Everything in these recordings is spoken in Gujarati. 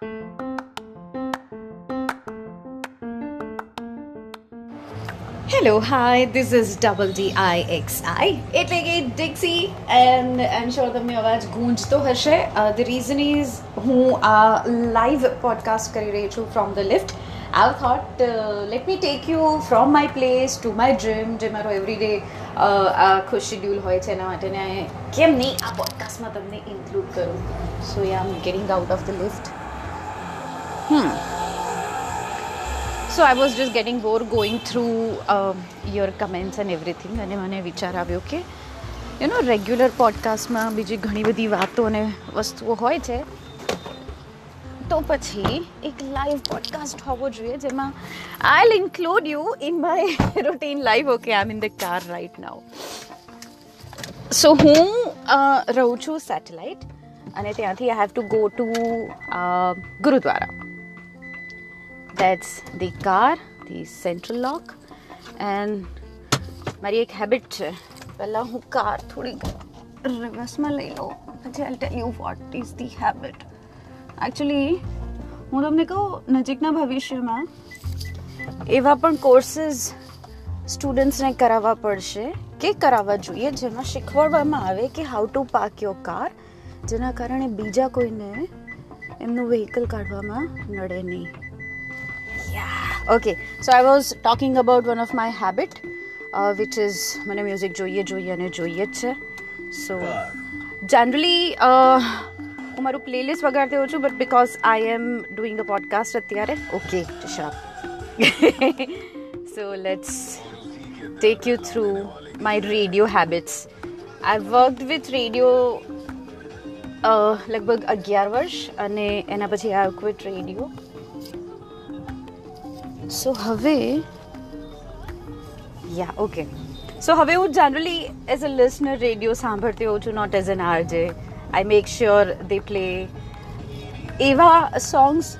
Hello, hi this is double D I X I એટલે કે ડિક્સી એન્ડ આઈ એમ શ્યોર તમને અવાજ ગૂંજતો હશે ધ રીઝન ઇઝ હું આ લાઈવ પોડકાસ્ટ કરી રહી છું from the lift I thought let me take you from my place to my dream જે મારો એવરીડે આખો શેડ્યુલ હોય છે એના માટે કેમ નહીં આ પોડકાસ્ટમાં તમને ઇન્ક્લુડ કરું. So yeah I'm getting out of the lift hmm so I was just getting bore going through your comments and everything અને મને વિચાર આવ્યો કે યુ નો રેગ્યુલર પોડકાસ્ટમાં બીજી ઘણી બધી વાતો અને વસ્તુઓ હોય છે, તો પછી એક લાઈવ પોડકાસ્ટ હોવો જોઈએ જેમાં I include you in my routine live okay I am in the car right now so હું રહું છું સેટેલાઇટ અને ત્યાંથી I have to go to gurudwara. That's the car, the central lock. And મારી એક હેબિટ છે પહેલાં હું કાર થોડી રિવર્સમાં લઈ લઉં પછી I tell you what is the habit actually હું તમને કહું નજીકના ભવિષ્યમાં એવા પણ કોર્સીસ સ્ટુડન્ટ્સને કરાવવા પડશે કે કરાવવા જોઈએ જેમાં શીખવાડવામાં આવે કે how to park your car જેના કારણે બીજા કોઈને એમનું વ્હીકલ કાઢવામાં નડે નહીં yeah so I was talking about one of my habit which is મને મ્યુઝિક જોઈએ જોઈએ અને જોઈએ જ છે સો જનરલી હું મારું પ્લેલિસ્ટ વગાડતી હોઉં છું but because I am doing a podcast અત્યારે okay શાપ so let's take you through my radio habits I worked with radio લગભગ અગિયાર વર્ષ અને એના પછી આઈ ક્વિટ રેડિયો સો હવે યા ઓકે સો હવે હું generally as a listener radio સાંભળતી હોઉં છું not as an RJ I make sure they play એવા સોંગ્સ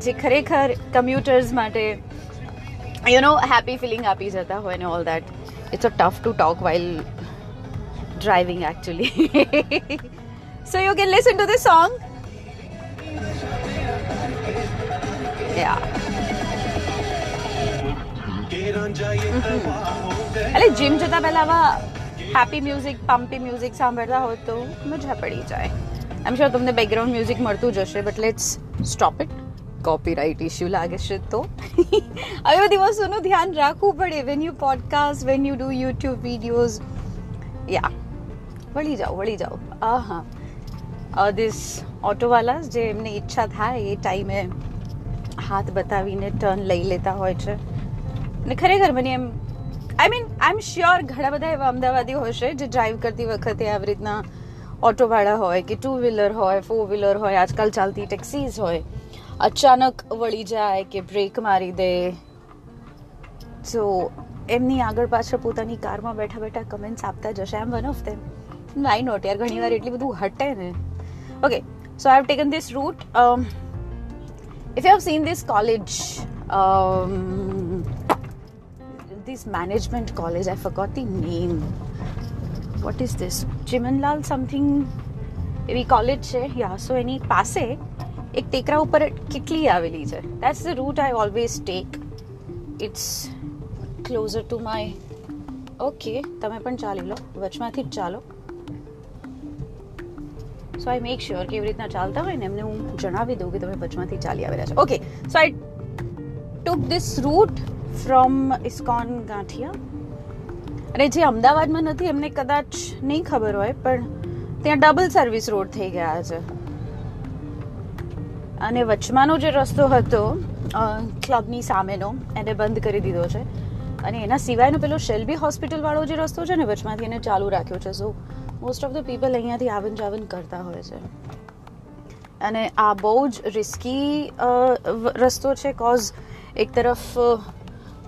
જે ખરેખર કમ્યુટર્સ માટે યુ નો હેપી ફિલિંગ આપી જતા હોય ને all that it's a tough to talk while driving actually so you can listen to the song yeah એટલે જીમ જતા પહેલા આવા હેપી મ્યુઝિક પમ્પી મ્યુઝિક સાંભળતા હોય તો મજા પડી જાય એમ શ્યોર તમને બેકગ્રાઉન્ડ મ્યુઝિક મળતું જશે but let's stop it copyright issue લાગે છે તો આવી બધી વસ્તુનું ધ્યાન રાખવું પડે when you podcast when you do YouTube videos યા વળી જાઓ વળી જાઓ આ હા ધીસ ઓટોવાલાસ જે એમને ઈચ્છા થાય એ ટાઈમે હાથ બતાવીને ટર્ન લઈ લેતા હોય છે અને ખરેખર મને એમ I mean I am sure ઘણા બધા એવા અમદાવાદીઓ હશે જે ડ્રાઈવ કરતી વખતે આવી રીતના ઓટોવાળા હોય કે ટુ વ્હીલર હોય ફોર વ્હીલર હોય, આજકાલ ચાલતી ટેક્સીઝ હોય, અચાનક વળી જાય કે બ્રેક મારી દે. તો એમની આગળ પાછળ પોતાની કારમાં બેઠા બેઠા કમેન્ટ્સ આપતા જશે. એમ one of them I not યાર, ઘણી વાર એટલી બધું હટે ને. Okay so I have taken this route if you have seen this college this management college, i forgot the name. What is this? Chimanlal something એવી કોલેજ છે યા સો એની પાસે એક ટેકરા ઉપર કેટલી આવેલી છે that's the route I always take it's closer to my okay તમે પણ ચાલી લો વચમાંથી જ ચાલો સો આઈ મેક શ્યોર કે એવી રીતના ચાલતા હોય ને એમને હું જણાવી દઉં કે તમે વચમાંથી ચાલી આવેલા છો okay so I took this route from ISKCON Gathiya. અને જે અમદાવાદમાં નથી, એમને કદાચ નહીં ખબર હોય, પણ ત્યાં ડબલ સર્વિસ રોડ થઈ ગયા છે. અને વચમાંનો જે રસ્તો હતો ક્લબની સામેનો, એને બંધ કરી દીધો છે. અને એના સિવાયનો પેલો શેલ્બી હોસ્પિટલવાળો જે રસ્તો છે ને, વચમાંથી એને ચાલુ રાખ્યો છે. So most of the people અહીંયાથી આવન જાવન કરતા હોય છે. અને આ બહુ જ રિસ્કી રસ્તો છે કોઝ એક તરફ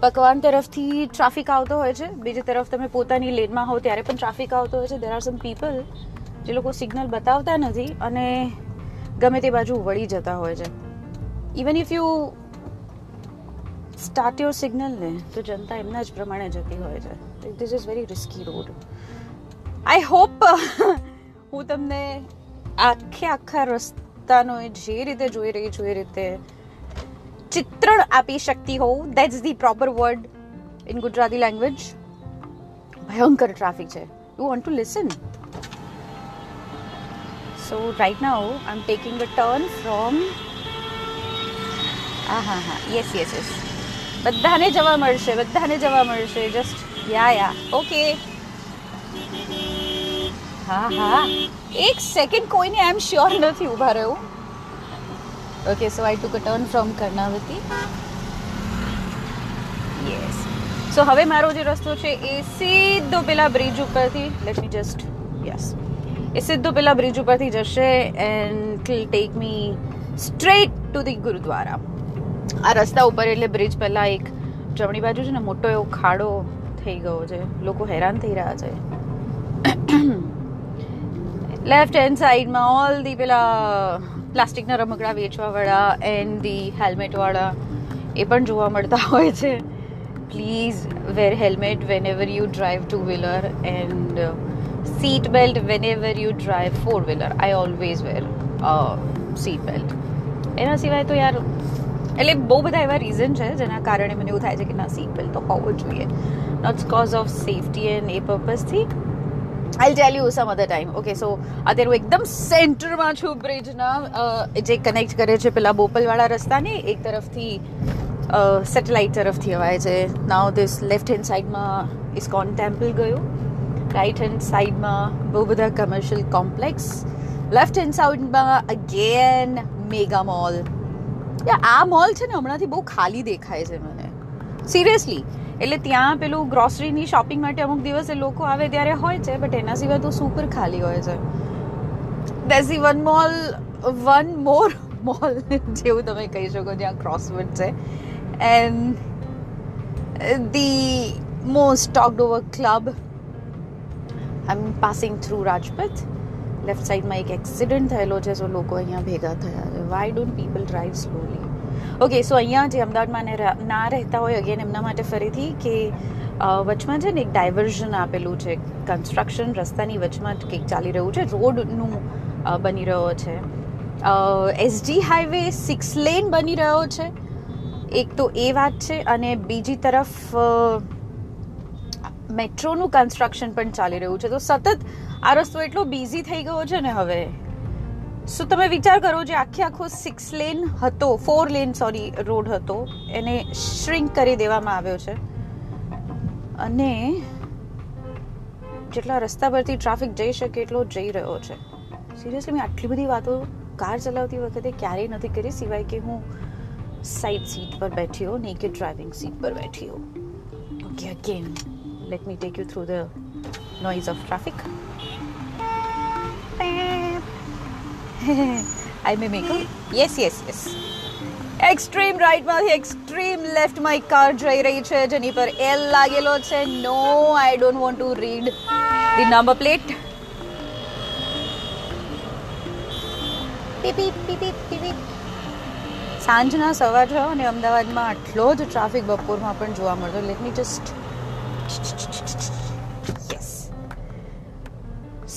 પકવાન તરફથી ટ્રાફિક આવતો હોય છે. બીજી તરફ તમે પોતાની લેનમાં હો ત્યારે પણ ટ્રાફિક આવતો હોય છે. દેર આર સમ પીપલ જે લોકો સિગ્નલ બતાવતા નથી અને ગમે તે બાજુ વળી જતા હોય છે. Even if you start your signal ને, તો જનતા એમના જ પ્રમાણે જતી હોય છે. This is very risky road I hope હું તમને આખે આખા રસ્તાનો જે રીતે જોઈ રહી છું, એ રીતે ચિત્રણ આપી શકતી હોઉં. That's the proper word in Gujarati language ભયંકર ટ્રાફિક છે. You want to listen so right now I am taking a turn from હા હા હા યસ યસ યસ બધાને જવા મળશે, બધાને જવા મળશે. જસ્ટ યા યા ઓકે હા હા. એક સેકન્ડ કોઈને આઈ એમ શ્યોર નથી ઊભા રહેવું okay so I took a turn from Karnavati. Yes so હવે મારો જે રસ્તો છે એ સીધો પેલા બ્રિજ ઉપરથી લેટ મી જસ્ટ યસ એ સીધો પેલા બ્રિજ ઉપરથી જશે and take me straight to the gurudwara આ રસ્તા ઉપર એટલે બ્રિજ પહેલાં એક જમણી બાજુ છે ને, મોટો એવો ખાડો થઈ ગયો છે. લોકો હેરાન થઈ રહ્યા છે. લેફ્ટ હેન્ડ સાઈડમાં ઓલ ધી પેલા પ્લાસ્ટિકના રમકડા વેચવાવાળા એન્ડ ધી હેલ્મેટવાળા એ પણ જોવા મળતા હોય છે. Please wear helmet whenever you drive two wheeler and seat belt whenever you drive four wheeler I always wear seat belt એના સિવાય તો યાર, એટલે બહુ બધા એવા રીઝન છે જેના કારણે મને એવું થાય છે કે ના સીટ બેલ્ટ તો હોવો જોઈએ. Not cause of safety and A પર્પઝથી I tell you some other time okay so અત્યારે હું એકદમ સેન્ટરમાં છું બ્રિજના જે કનેક્ટ કરે છે પેલા બોપલવાળા રસ્તાને, એક તરફથી સેટેલાઇટ તરફથી અવાય છે. નાવ ધીસ લેફ્ટ હેન્ડ સાઈડમાં ઇસ્કોન ટેમ્પલ ગયું. રાઈટ હેન્ડ સાઈડમાં બહુ બધા કમર્શિયલ કોમ્પ્લેક્સ લેફ્ટ હેન્ડ સાઈડમાં અગેન મેગા મોલ આ મોલ છે ને હમણાંથી બહુ ખાલી દેખાય છે મને. સિરિયસલી એટલે ત્યાં પેલું ગ્રોસરીની શોપિંગ માટે અમુક દિવસે લોકો આવે ત્યારે હોય છે બટ એના સિવાય તો સુપર ખાલી હોય છે. દેસ one mall one more mall જેવું તમે કહી શકો જ્યાં ક્રોસવર્ડ છે. And the most talked over club I am passing through Rajpath left સાઈડમાં એક એક્સિડન્ટ થયેલો છે સો લોકો અહીંયા ભેગા થયા છે. Why don't people drive slowly okay so અહીંયા જે અમદાવાદમાં ના રહેતા હોય અગેન એમના માટે ફરીથી કે વચમાં છે ને એક ડાયવર્ઝન આપેલું છે. કન્સ્ટ્રક્શન રસ્તાની વચમાં કંઈક ચાલી રહ્યું છે. રોડનું બની રહ્યો છે. એસજી હાઈવે સિક્સ લેન બની રહ્યો છે. એક તો એ વાત છે અને બીજી તરફ મેટ્રોનું કન્સ્ટ્રક્શન પણ ચાલી રહ્યું છે. તો સતત આ રસ્તો એટલો બિઝી થઈ ગયો છે ને હવે? સો તમે વિચાર કરો જે આખે આખો સિક્સ લેન હતો ફોર લેન સોરી રોડ હતો, એને શ્રિંક કરી દેવામાં આવ્યો છે. અને જેટલા રસ્તા પરથી ટ્રાફિક જઈ શકે એટલો જઈ રહ્યો છે. સિરિયસલી મેં આટલી બધી વાતો કાર ચલાવતી વખતે ક્યારેય નથી કરી, સિવાય કે હું સાઈડ સીટ પર બેઠી હોઉં નહીં કે ડ્રાઇવિંગ સીટ પર બેઠી હોઉં. Okay again let me take you through the noise of traffic I may make yes yes yes extreme રાઈટમાંથી extreme લેફ્ટમાં એક કાર જઈ રહી છે જેની પર એલ લાગેલો છે no I don't want to read the number plate સાંજના સવાર થયો અને અમદાવાદમાં આટલો જ ટ્રાફિક બપોરમાં પણ જોવા મળતો. Let me just yes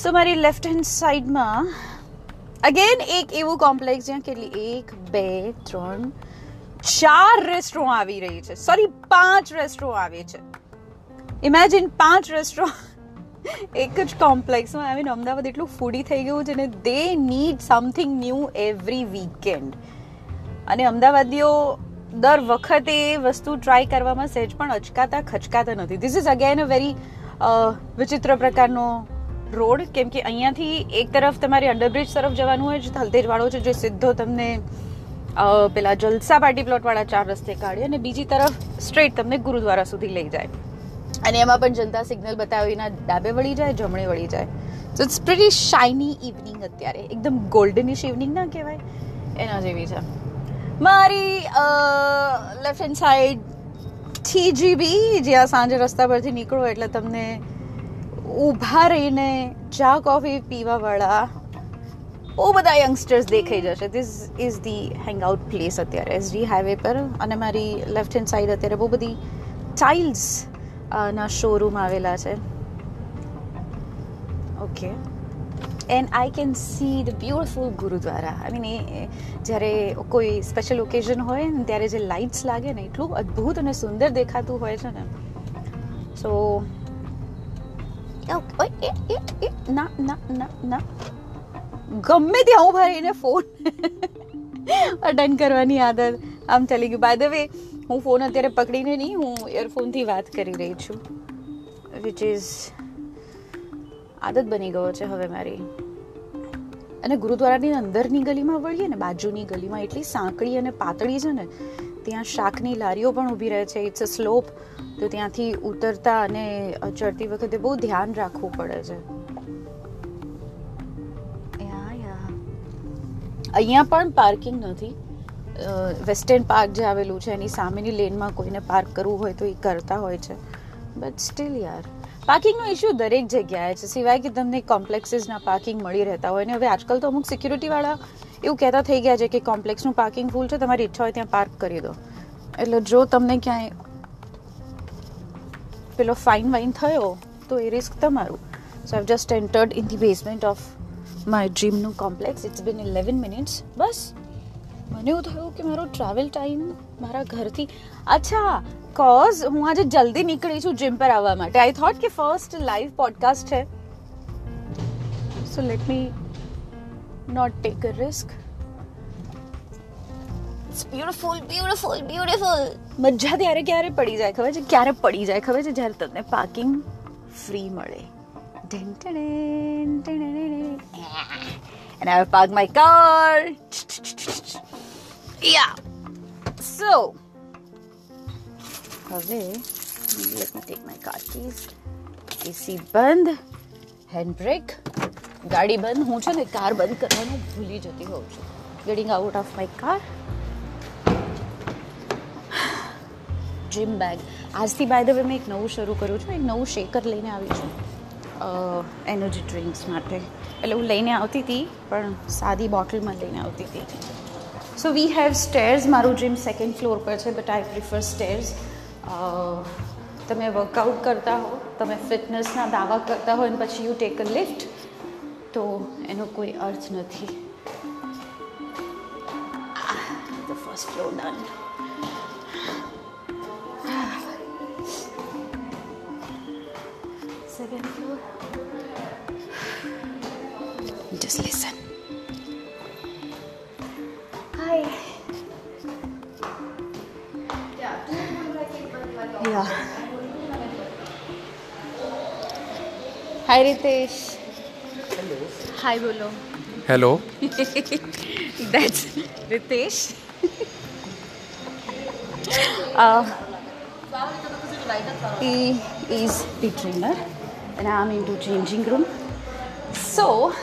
so મારી લેફ્ટ હેન્ડ સાઈડમાં અગેન એક એવું કોમ્પ્લેક્સ જ્યાં કેટલી એક બે ત્રણ ચાર રેસ્ટોરન્ટ આવી રહી છે સોરી પાંચ રેસ્ટોરન્ટ આવે છે ઇમેજિન પાંચ રેસ્ટોરન્ટ એક જ કોમ્પ્લેક્સમાં આવીને અમદાવાદ એટલું ફૂડી થઈ ગયું છે ને they need something new every weekend અને અમદાવાદીઓ દર વખતે એ વસ્તુ ટ્રાય કરવામાં સહેજ પણ અચકાતા ખચકાતા નથી. This is again a very વિચિત્ર પ્રકારનો રોડ, કેમ કે અહીંયાથી એક તરફ તમારે અંડરબ્રિજ તરફ જવાનું હોય છે થલતેજવાળો છે, જે સીધો તમને પેલા જલસા પાર્ટી પ્લોટવાળા ચાર રસ્તે કાઢે અને બીજી તરફ સ્ટ્રેટ તમને ગુરુદ્વારા સુધી લઈ જાય. અને એમાં પણ જનતા સિગ્નલ બતાવીને ડાબે વળી જાય, જમણે વળી જાય. So it's pretty shiny evening અત્યારે. એકદમ ગોલ્ડનિશ ઇવનિંગ ના કહેવાય. એના જેવી છે. મારી લેફ્ટ હેન્ડ સાઈડથી જીબી જ્યાં સાંજે રસ્તા પરથી નીકળો એટલે તમને ઊભા રહીને ચા, કોફી પીવાવાળા બહુ બધા યંગસ્ટર્સ દેખાઈ જશે. This is the hangout place અત્યારે એસડી હાઈવે પર. અને મારી લેફ્ટ હેન્ડ સાઈડ અત્યારે બહુ બધી ટાઇલ્સ ના શોરૂમ આવેલા છે. Okay and I can see the beautiful gurudwara I mean એ જ્યારે કોઈ સ્પેશિયલ ઓકેઝન હોય ને ત્યારે જે લાઇટ્સ લાગે ને, એટલું અદ્ભુત અને સુંદર દેખાતું હોય છે ને. સો ના ના ના ના. ગમે ત્યાં ઊભા રહીને ફોન અટેન્ડ કરવાની આદત આમ ચાલી ગયું. બાય ધ વે હું ફોન અત્યારે પકડીને નહીં, હું ઇયરફોનથી વાત કરી રહી છું વિચ ઇઝ આદત બની ગયો છે હવે મારી. અને ગુરુદ્વારાની અંદરની ગલીમાં વળીએ ને, બાજુની ગલીમાં એટલી સાંકડી અને પાતળી છે ને ત્યાં શાકની લારીઓ પણ ઊભી રહે છે. ઇટ્સ અ સ્લોપ તો ત્યાંથી ઉતરતા અને ચડતી વખતે બહુ ધ્યાન રાખવું પડે છે. અહીંયા પણ પાર્કિંગ નથી. વેસ્ટર્ન પાર્ક જે આવેલું છે એની સામેની લેનમાં કોઈને પાર્ક કરવું હોય તો એ કરતા હોય છે. બટ સ્ટીલ યાર. પાર્કિંગનો ઇશ્યુ દરેક જગ્યાએ છે. સિવાય કે તમને કોમ્પ્લેક્સીસના પાર્કિંગ મળી રહેતા હોય. ને હવે આજકાલ તો અમુક સિક્યુરિટીવાળા એવું કહેતા થઈ ગયા છે કે કોમ્પ્લેક્સનું પાર્કિંગ ફૂલ છે, તમારી ઈચ્છા હોય ત્યાં પાર્ક કરી દો. એટલે જો તમને ક્યાંય પેલો ફાઇન વાઇન થયો, તો એ રિસ્ક તમારું. So I just entered in the basement of my ડ્રીમનું complex it's been eleven minutes બસ. મને એવું થયું કે મારો ટ્રાવેલ ટાઈમ મારા ઘરથી અચ્છા કોઝ હું આજે જલ્દી નીકળી છું જીમ પર આવવા માટે. આઈ થોટ કે ફર્સ્ટ લાઈવ પોડકાસ્ટ છે. So let me not take a risk it's beautiful beautiful beautiful મજા ત્યારે ક્યારે પડી જાય ખબર છે ક્યારે પડી જાય ખબર છે જ્યારે તમને પાર્કિંગ ફ્રી મળે And I will park my car. Yeah. So, હવે let me take my car keys AC બંધ હેન્ડ બ્રેક ગાડી બંધ. હું છે ને કાર બંધ કરવાનું ભૂલી જતી હોઉં છું. Getting out of my car gym bag આજથી બાય ધ વે મેં એક નવું શરૂ કર્યું છું. એક નવું શેકર લઈને આવી છું. એનર્જી ડ્રિંક્સ માટે. એટલે હું લઈને આવતી હતી, પણ સાદી બોટલમાં લઈને આવતી હતી. સો વી હેવ સ્ટેર્સ મારું જીમ સેકન્ડ ફ્લોર પર છે બટ આઈ પ્રિફર સ્ટેર્સ તમે વર્કઆઉટ કરતા હો, તમે ફિટનેસના દાવા કરતા હો, અને પછી યુ ટેક અ લિફ્ટ તો એનો કોઈ અર્થ નથી the first floor done floor. Just listen. Hi. Yeah. Hi Ritesh. Bolo. Hello. That's Ritesh. uh, he is the trainer and I'm into changing room. So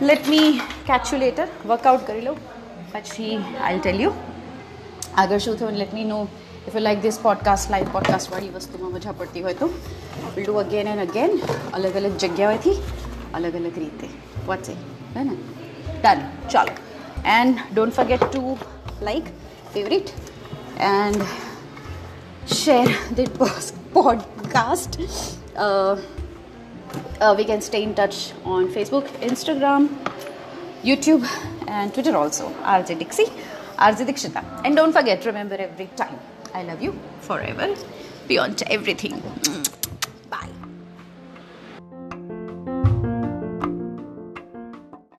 let me catch you later. Workout કરી લઉં પછી આઈ ટેલ યુ આગળ શું થયું let me No if you like this podcast live પોડકાસ્ટવાળી વસ્તુમાં મજા પડતી હોય તો will do again and again અલગ અલગ જગ્યાએથી અલગ અલગ રીતે વોટ્સ એ હે ને ડન ચાલો and don't forget to like favourite and share the podcast. Uh, uh, we can stay in touch on Facebook, Instagram, YouTube, and Twitter also. RJ Dixie, RJ Dikshita. And don't forget, remember every time, I love you forever, beyond everything.